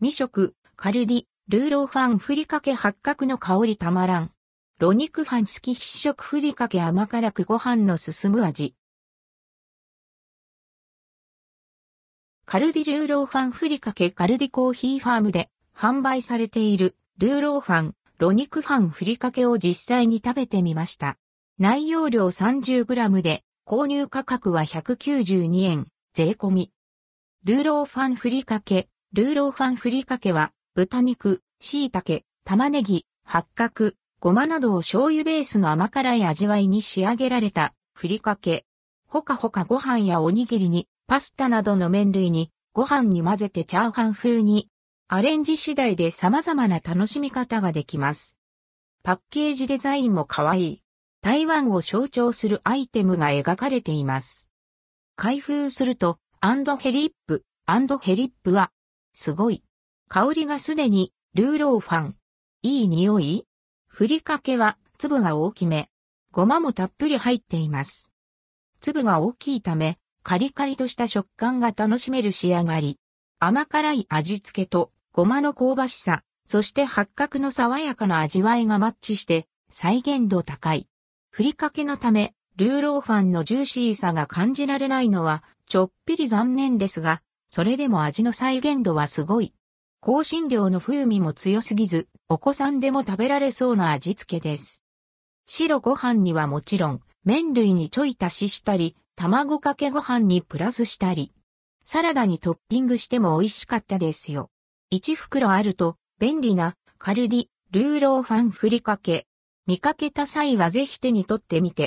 未食、カルディ、ルーローファンふりかけ八角の香りたまらん。ロニクファン好き必食ふりかけ甘辛くご飯の進む味。カルディルーローファンふりかけカルディコーヒーファームで販売されているルーローファン、ロニクファンふりかけを実際に食べてみました。内容量 30g で購入価格は192円、税込み。ルーローファンふりかけ、ルーローファンふりかけは豚肉、椎茸、玉ねぎ、八角、ごまなどを醤油ベースの甘辛い味わいに仕上げられた、ふりかけ。ほかほかご飯やおにぎりに、パスタなどの麺類に、ご飯に混ぜてチャーハン風に、アレンジ次第で様々な楽しみ方ができます。パッケージデザインも可愛い。台湾を象徴するアイテムが描かれています。開封すると、アンドヘリップ、アンドヘリップは、すごい。香りがすでに、ルーローファン。いい匂い？ふりかけは、粒が大きめ。ごまもたっぷり入っています。粒が大きいため、カリカリとした食感が楽しめる仕上がり。甘辛い味付けと、ごまの香ばしさ、そして八角の爽やかな味わいがマッチして、再現度高い。ふりかけのため、ルーローファンのジューシーさが感じられないのは、ちょっぴり残念ですが、それでも味の再現度はすごい。香辛料の風味も強すぎず、お子さんでも食べられそうな味付けです。白ご飯にはもちろん、麺類にちょい足ししたり、卵かけご飯にプラスしたり、サラダにトッピングしても美味しかったですよ。1袋あると、便利な、カルディ、ルーローファンふりかけ。見かけた際はぜひ手に取ってみて